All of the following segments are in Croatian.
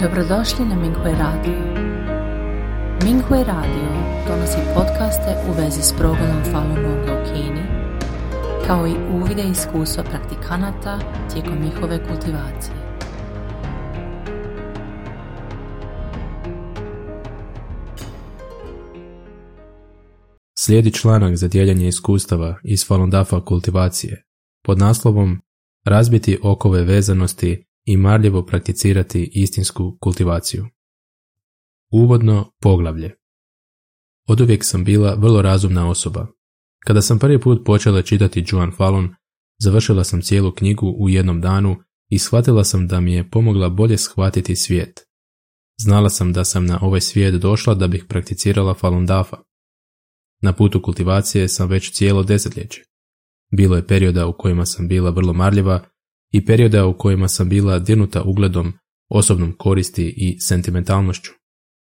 Dobrodošli na Minghui Radio. Minghui Radio donosi podcaste u vezi s progledom Falun Gonga u Kini, kao i uvide iskustva praktikanata tijekom njihove kultivacije. Slijedi članak za dijeljenje iskustava iz Falun Dafa kultivacije pod naslovom Razbiti okove vezanosti i marljivo prakticirati istinsku kultivaciju. Uvodno poglavlje. Oduvijek sam bila vrlo razumna osoba. Kada sam prvi put počela čitati Joan Fallon, završila sam cijelu knjigu u jednom danu i shvatila sam da mi je pomogla bolje shvatiti svijet. Znala sam da sam na ovaj svijet došla da bih prakticirala Falun Dafa. Na putu kultivacije sam već cijelo desetljeće. Bilo je perioda u kojima sam bila vrlo marljiva i perioda u kojima sam bila dirnuta ugledom, osobnom koristi i sentimentalnošću.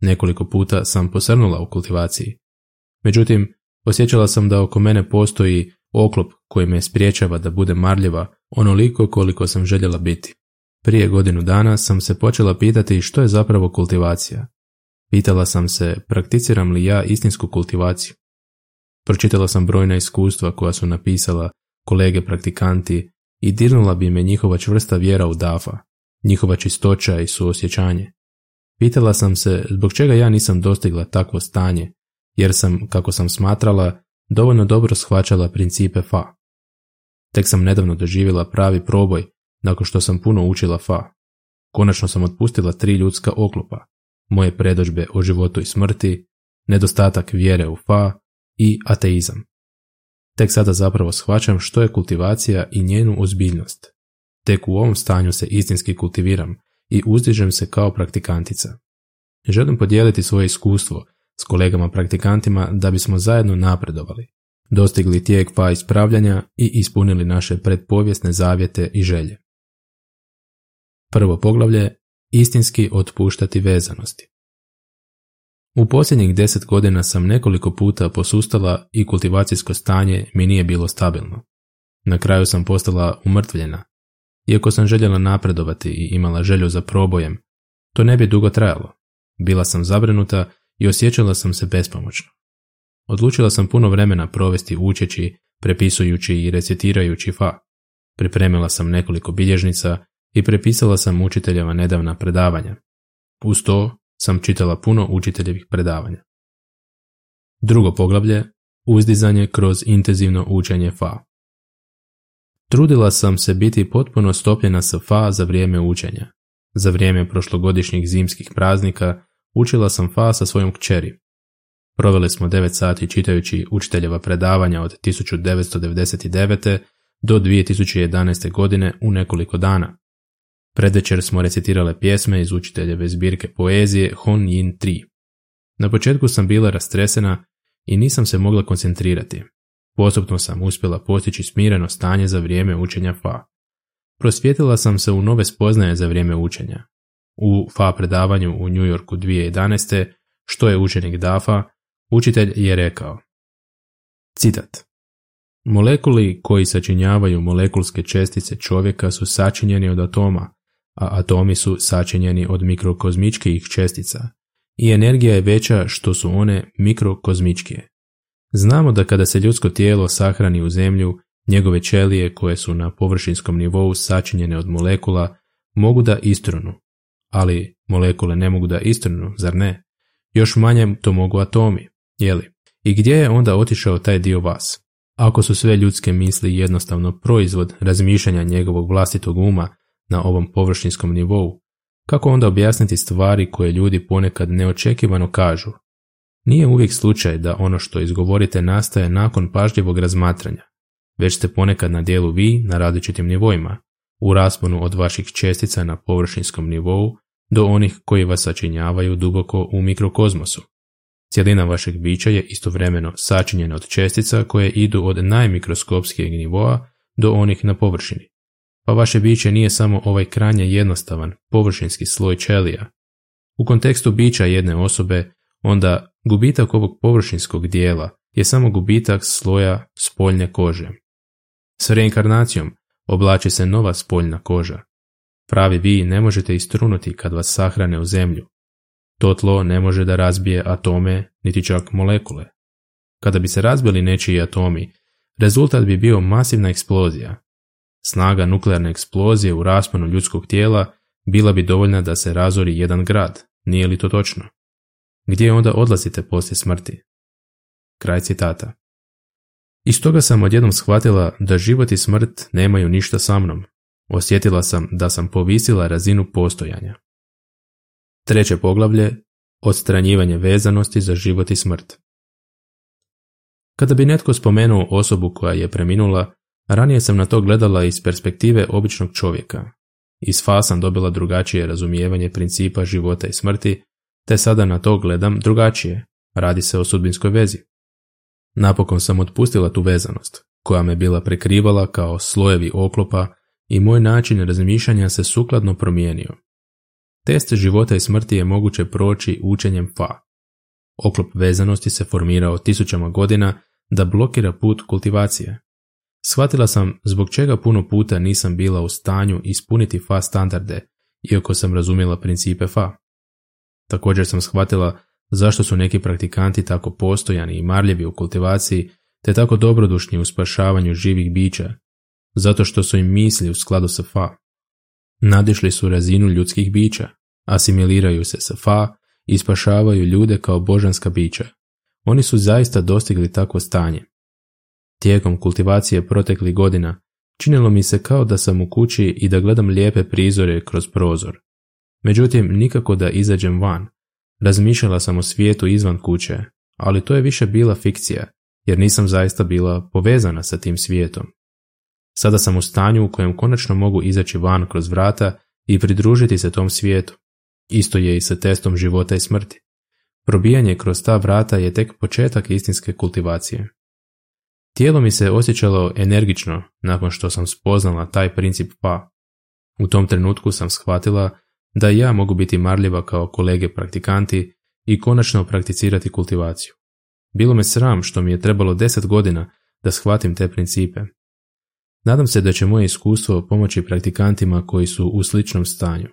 Nekoliko puta sam posrnula u kultivaciji. Međutim, osjećala sam da oko mene postoji oklop koji me spriječava da bude marljiva onoliko koliko sam željela biti. Prije godinu dana sam se počela pitati što je zapravo kultivacija. Pitala sam se prakticiram li ja istinsku kultivaciju. Pročitala sam brojna iskustva koja su napisala kolege praktikanti i dirnula bi me njihova čvrsta vjera u Dafa, njihova čistoća i suosjećanje. Pitala sam se zbog čega ja nisam dostigla takvo stanje, jer sam, kako sam smatrala, dovoljno dobro shvaćala principe Fa. Tek sam nedavno doživjela pravi proboj nakon što sam puno učila Fa. Konačno sam otpustila tri ljudska oklopa, moje predođbe o životu i smrti, nedostatak vjere u Fa i ateizam. Tek sada zapravo shvaćam što je kultivacija i njenu ozbiljnost. Tek u ovom stanju se istinski kultiviram i uzdižem se kao praktikantica. Želim podijeliti svoje iskustvo s kolegama praktikantima da bismo zajedno napredovali, dostigli tijek pa ispravljanja i ispunili naše predpovijesne zavjete i želje. Prvo poglavlje istinski otpuštati vezanosti. U posljednjih deset godina sam nekoliko puta posustala i kultivacijsko stanje mi nije bilo stabilno. Na kraju sam postala umrtvljena. Iako sam željela napredovati i imala želju za probojem, to ne bi dugo trajalo. Bila sam zabrinuta i osjećala sam se bespomoćno. Odlučila sam puno vremena provesti učeći, prepisujući i recitirajući fa. Pripremila sam nekoliko bilježnica i prepisala sam učiteljeva nedavna predavanja. Uz to sam čitala puno učiteljevih predavanja. Drugo poglavlje, uzdizanje kroz intenzivno učenje fa. Trudila sam se biti potpuno stopljena sa fa za vrijeme učenja. Za vrijeme prošlogodišnjih zimskih praznika učila sam fa sa svojom kćeri. Proveli smo 9 sati čitajući učiteljeva predavanja od 1999. do 2011. godine u nekoliko dana. Predvečer smo recitirale pjesme iz učiteljeve zbirke poezije Hon Yin 3. Na početku sam bila rastresena i nisam se mogla koncentrirati. Postupno sam uspjela postići smireno stanje za vrijeme učenja Fa. Prosvjetila sam se u nove spoznaje za vrijeme učenja. U Fa predavanju u New Yorku 2011. što je učenik Dafa, učitelj je rekao. Citat. Molekuli koji sačinjavaju molekulske čestice čovjeka su sačinjeni od atoma, a atomi su sačinjeni od mikrokozmičkih čestica i energija je veća što su one mikrokozmičkije. Znamo da kada se ljudsko tijelo sahrani u zemlju, njegove ćelije koje su na površinskom nivou sačinjene od molekula mogu da istrunu, ali molekule ne mogu da istrunu, zar ne? Još manje to mogu atomi, jeli? I gdje je onda otišao taj dio vas? Ako su sve ljudske misli jednostavno proizvod razmišljanja njegovog vlastitog uma, na ovom površinskom nivou, kako onda objasniti stvari koje ljudi ponekad neočekivano kažu? Nije uvijek slučaj da ono što izgovorite nastaje nakon pažljivog razmatranja, već ste ponekad na dijelu vi na različitim nivoima, u rasponu od vaših čestica na površinskom nivou do onih koji vas sačinjavaju duboko u mikrokozmosu. Cijelina vašeg bića je istovremeno sačinjena od čestica koje idu od najmikroskopskijeg nivoa do onih na površini pa vaše biće nije samo ovaj krajnje jednostavan, površinski sloj čelija. U kontekstu bića jedne osobe, onda gubitak ovog površinskog dijela je samo gubitak sloja spoljne kože. S reinkarnacijom oblači se nova spoljna koža. Pravi vi ne možete istrunuti kad vas sahrane u zemlju. To tlo ne može da razbije atome, niti čak molekule. Kada bi se razbili nečiji atomi, rezultat bi bio masivna eksplozija. Snaga nuklearne eksplozije u rasponu ljudskog tijela bila bi dovoljna da se razori jedan grad, nije li to točno? Gdje onda odlazite poslije smrti? Kraj citata. Iz toga sam odjednom shvatila da život i smrt nemaju ništa sa mnom. Osjetila sam da sam povisila razinu postojanja. Treće poglavlje odstranjivanje vezanosti za život i smrt. Kada bi netko spomenuo osobu koja je preminula, ranije sam na to gledala iz perspektive običnog čovjeka. Iz fa sam dobila drugačije razumijevanje principa života i smrti, te sada na to gledam drugačije. Radi se o sudbinskoj vezi. Napokon sam otpustila tu vezanost, koja me bila prekrivala kao slojevi oklopa i moj način razmišljanja se sukladno promijenio. Test života i smrti je moguće proći učenjem fa. Oklop vezanosti se formirao tisućama godina da blokira put kultivacije. Shvatila sam zbog čega puno puta nisam bila u stanju ispuniti fa standarde, iako sam razumjela principe fa. Također sam shvatila zašto su neki praktikanti tako postojani i marljivi u kultivaciji, te tako dobrodušni u spašavanju živih bića, zato što su im misli u skladu sa fa. Nadišli su razinu ljudskih bića, asimiliraju se sa fa i spašavaju ljude kao božanska bića. Oni su zaista dostigli takvo stanje. Tijekom kultivacije proteklih godina činilo mi se kao da sam u kući i da gledam lijepe prizore kroz prozor. Međutim, nikako da izađem van. Razmišljala sam o svijetu izvan kuće, ali to je više bila fikcija, jer nisam zaista bila povezana sa tim svijetom. Sada sam u stanju u kojem konačno mogu izaći van kroz vrata i pridružiti se tom svijetu. Isto je i sa testom života i smrti. Probijanje kroz ta vrata je tek početak istinske kultivacije. Tijelo mi se osjećalo energično nakon što sam spoznala taj princip pa. U tom trenutku sam shvatila da ja mogu biti marljiva kao kolege praktikanti i konačno prakticirati kultivaciju. Bilo me sram što mi je trebalo deset godina da shvatim te principe. Nadam se da će moje iskustvo pomoći praktikantima koji su u sličnom stanju.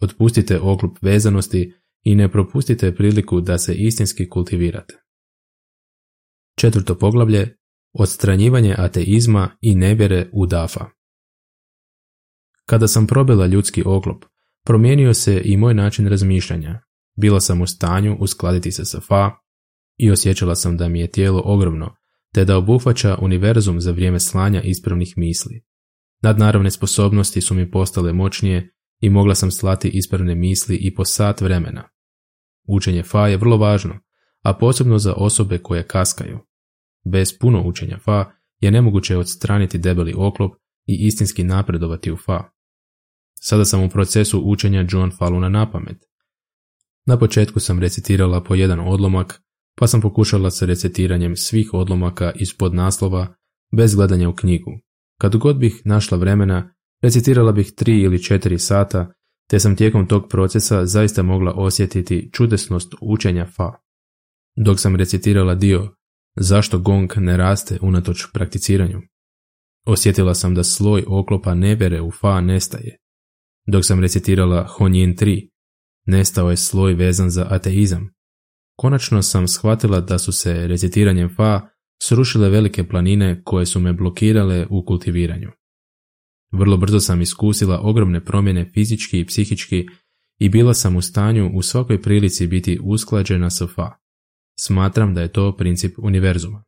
Otpustite oklup vezanosti i ne propustite priliku da se istinski kultivirate. Četvrto poglavlje Odstranjivanje ateizma i nevjere u DAFA Kada sam probila ljudski oklop, promijenio se i moj način razmišljanja. Bila sam u stanju uskladiti se sa fa i osjećala sam da mi je tijelo ogromno, te da obuhvaća univerzum za vrijeme slanja ispravnih misli. Nadnaravne sposobnosti su mi postale moćnije i mogla sam slati ispravne misli i po sat vremena. Učenje fa je vrlo važno, a posebno za osobe koje kaskaju. Bez puno učenja fa je nemoguće odstraniti debeli oklop i istinski napredovati u fa. Sada sam u procesu učenja John Faluna na pamet. Na početku sam recitirala po jedan odlomak, pa sam pokušala sa recitiranjem svih odlomaka ispod naslova bez gledanja u knjigu. Kad god bih našla vremena, recitirala bih tri ili četiri sata, te sam tijekom tog procesa zaista mogla osjetiti čudesnost učenja fa. Dok sam recitirala dio zašto gong ne raste unatoč prakticiranju. Osjetila sam da sloj oklopa nebere u fa nestaje. Dok sam recitirala Honjen 3, nestao je sloj vezan za ateizam. Konačno sam shvatila da su se recitiranjem fa srušile velike planine koje su me blokirale u kultiviranju. Vrlo brzo sam iskusila ogromne promjene fizički i psihički i bila sam u stanju u svakoj prilici biti usklađena s fa. Smatram da je to princip univerzuma.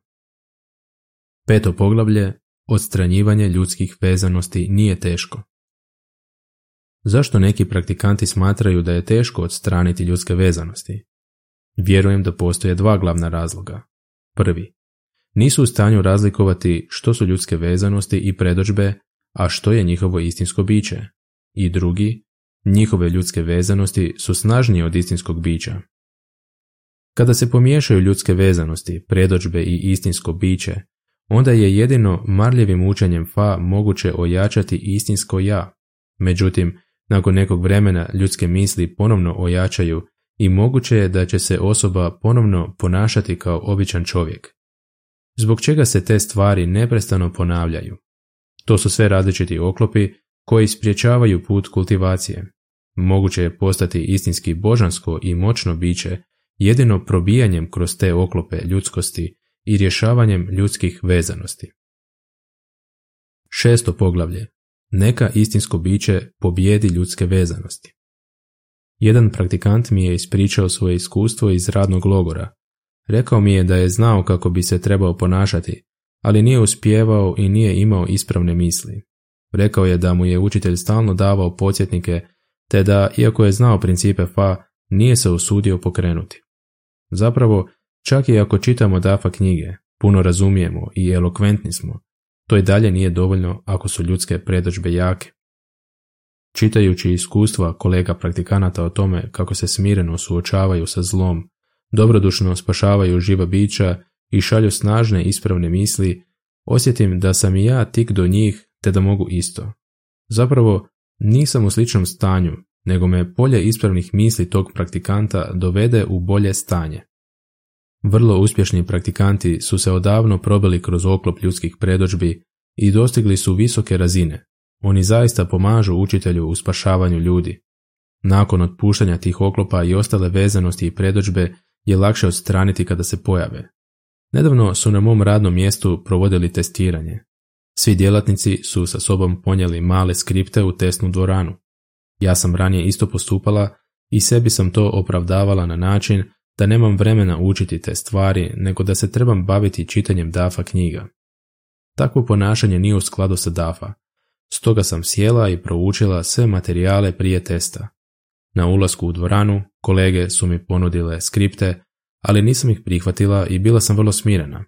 Peto poglavlje, odstranjivanje ljudskih vezanosti nije teško. Zašto neki praktikanti smatraju da je teško odstraniti ljudske vezanosti? Vjerujem da postoje dva glavna razloga. Prvi, nisu u stanju razlikovati što su ljudske vezanosti i predođbe, a što je njihovo istinsko biće. I drugi, njihove ljudske vezanosti su snažnije od istinskog bića. Kada se pomiješaju ljudske vezanosti, predođbe i istinsko biće, onda je jedino marljivim učenjem fa moguće ojačati istinsko ja. Međutim, nakon nekog vremena ljudske misli ponovno ojačaju i moguće je da će se osoba ponovno ponašati kao običan čovjek. Zbog čega se te stvari neprestano ponavljaju? To su sve različiti oklopi koji spriječavaju put kultivacije. Moguće je postati istinski božansko i moćno biće jedino probijanjem kroz te oklope ljudskosti i rješavanjem ljudskih vezanosti. Šesto poglavlje. Neka istinsko biće pobjedi ljudske vezanosti. Jedan praktikant mi je ispričao svoje iskustvo iz radnog logora. Rekao mi je da je znao kako bi se trebao ponašati, ali nije uspjevao i nije imao ispravne misli. Rekao je da mu je učitelj stalno davao podsjetnike, te da, iako je znao principe fa, nije se usudio pokrenuti. Zapravo, čak i ako čitamo dafa knjige, puno razumijemo i elokventni smo, to i dalje nije dovoljno ako su ljudske predođbe jake. Čitajući iskustva kolega praktikanata o tome kako se smireno suočavaju sa zlom, dobrodušno spašavaju živa bića i šalju snažne ispravne misli, osjetim da sam i ja tik do njih te da mogu isto. Zapravo, nisam u sličnom stanju, nego me polje ispravnih misli tog praktikanta dovede u bolje stanje. Vrlo uspješni praktikanti su se odavno probili kroz oklop ljudskih predođbi i dostigli su visoke razine. Oni zaista pomažu učitelju u spašavanju ljudi. Nakon otpuštanja tih oklopa i ostale vezanosti i predođbe je lakše odstraniti kada se pojave. Nedavno su na mom radnom mjestu provodili testiranje. Svi djelatnici su sa sobom ponijeli male skripte u testnu dvoranu. Ja sam ranije isto postupala i sebi sam to opravdavala na način da nemam vremena učiti te stvari, nego da se trebam baviti čitanjem DAFA knjiga. Takvo ponašanje nije u skladu sa DAFA, stoga sam sjela i proučila sve materijale prije testa. Na ulasku u dvoranu kolege su mi ponudile skripte, ali nisam ih prihvatila i bila sam vrlo smirena.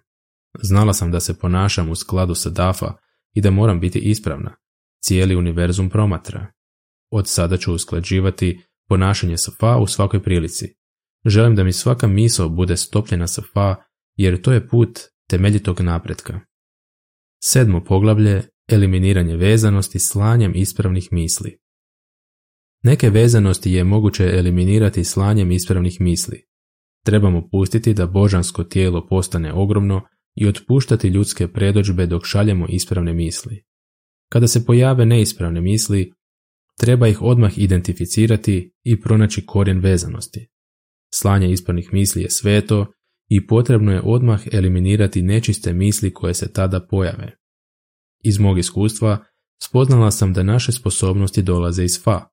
Znala sam da se ponašam u skladu sa DAFA i da moram biti ispravna. Cijeli univerzum promatra. Od sada ću usklađivati ponašanje sa fa u svakoj prilici. Želim da mi svaka misao bude stopljena sa fa, jer to je put temeljitog napretka. Sedmo poglavlje eliminiranje vezanosti slanjem ispravnih misli. Neke vezanosti je moguće eliminirati slanjem ispravnih misli. Trebamo pustiti da božansko tijelo postane ogromno i otpuštati ljudske predođbe dok šaljemo ispravne misli. Kada se pojave neispravne misli, treba ih odmah identificirati i pronaći korijen vezanosti. Slanje ispravnih misli je sveto i potrebno je odmah eliminirati nečiste misli koje se tada pojave. Iz mog iskustva spoznala sam da naše sposobnosti dolaze iz fa.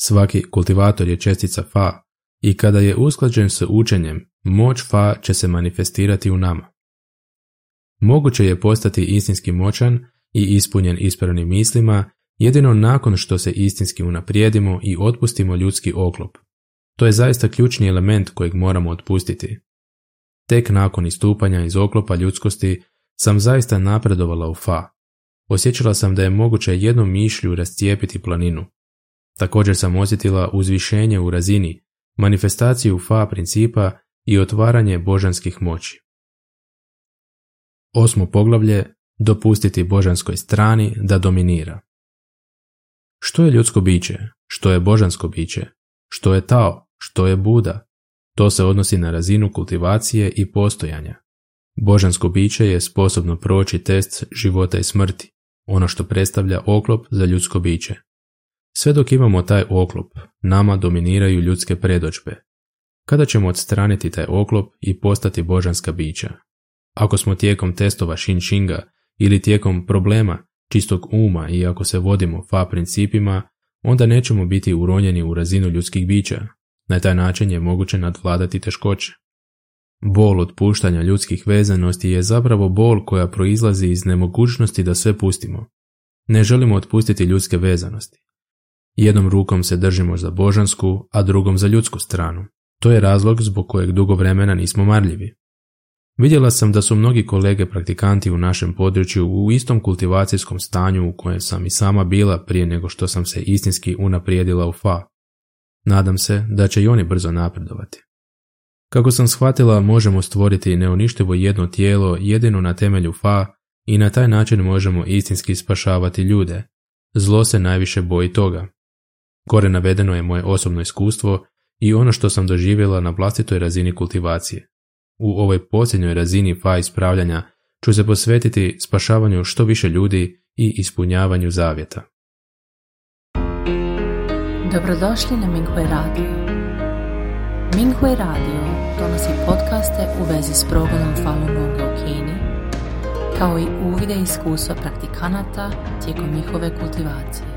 Svaki kultivator je čestica fa i kada je usklađen s učenjem, moć fa će se manifestirati u nama. Moguće je postati istinski moćan i ispunjen ispravnim mislima jedino nakon što se istinski unaprijedimo i otpustimo ljudski oklop. To je zaista ključni element kojeg moramo otpustiti. Tek nakon istupanja iz oklopa ljudskosti sam zaista napredovala u fa. Osjećala sam da je moguće jednom mišlju rascijepiti planinu. Također sam osjetila uzvišenje u razini, manifestaciju fa principa i otvaranje božanskih moći. Osmo poglavlje dopustiti božanskoj strani da dominira. Što je ljudsko biće? Što je božansko biće? Što je Tao? Što je Buda? To se odnosi na razinu kultivacije i postojanja. Božansko biće je sposobno proći test života i smrti, ono što predstavlja oklop za ljudsko biće. Sve dok imamo taj oklop, nama dominiraju ljudske predođbe. Kada ćemo odstraniti taj oklop i postati božanska bića? Ako smo tijekom testova Shinshinga ili tijekom problema čistog uma i ako se vodimo fa principima, onda nećemo biti uronjeni u razinu ljudskih bića. Na taj način je moguće nadvladati teškoće. Bol otpuštanja ljudskih vezanosti je zapravo bol koja proizlazi iz nemogućnosti da sve pustimo. Ne želimo otpustiti ljudske vezanosti. Jednom rukom se držimo za božansku, a drugom za ljudsku stranu. To je razlog zbog kojeg dugo vremena nismo marljivi. Vidjela sam da su mnogi kolege praktikanti u našem području u istom kultivacijskom stanju u kojem sam i sama bila prije nego što sam se istinski unaprijedila u fa. Nadam se da će i oni brzo napredovati. Kako sam shvatila, možemo stvoriti neuništivo jedno tijelo jedino na temelju fa i na taj način možemo istinski spašavati ljude. Zlo se najviše boji toga. Gore navedeno je moje osobno iskustvo i ono što sam doživjela na vlastitoj razini kultivacije. U ovoj posljednjoj razini fa ispravljanja ću se posvetiti spašavanju što više ljudi i ispunjavanju zavjeta. Dobrodošli na Minghui Radio. Minghui Radio donosi podcaste u vezi s progledom Falun Gonga u Kini, kao i uvide iskustva praktikanata tijekom njihove kultivacije.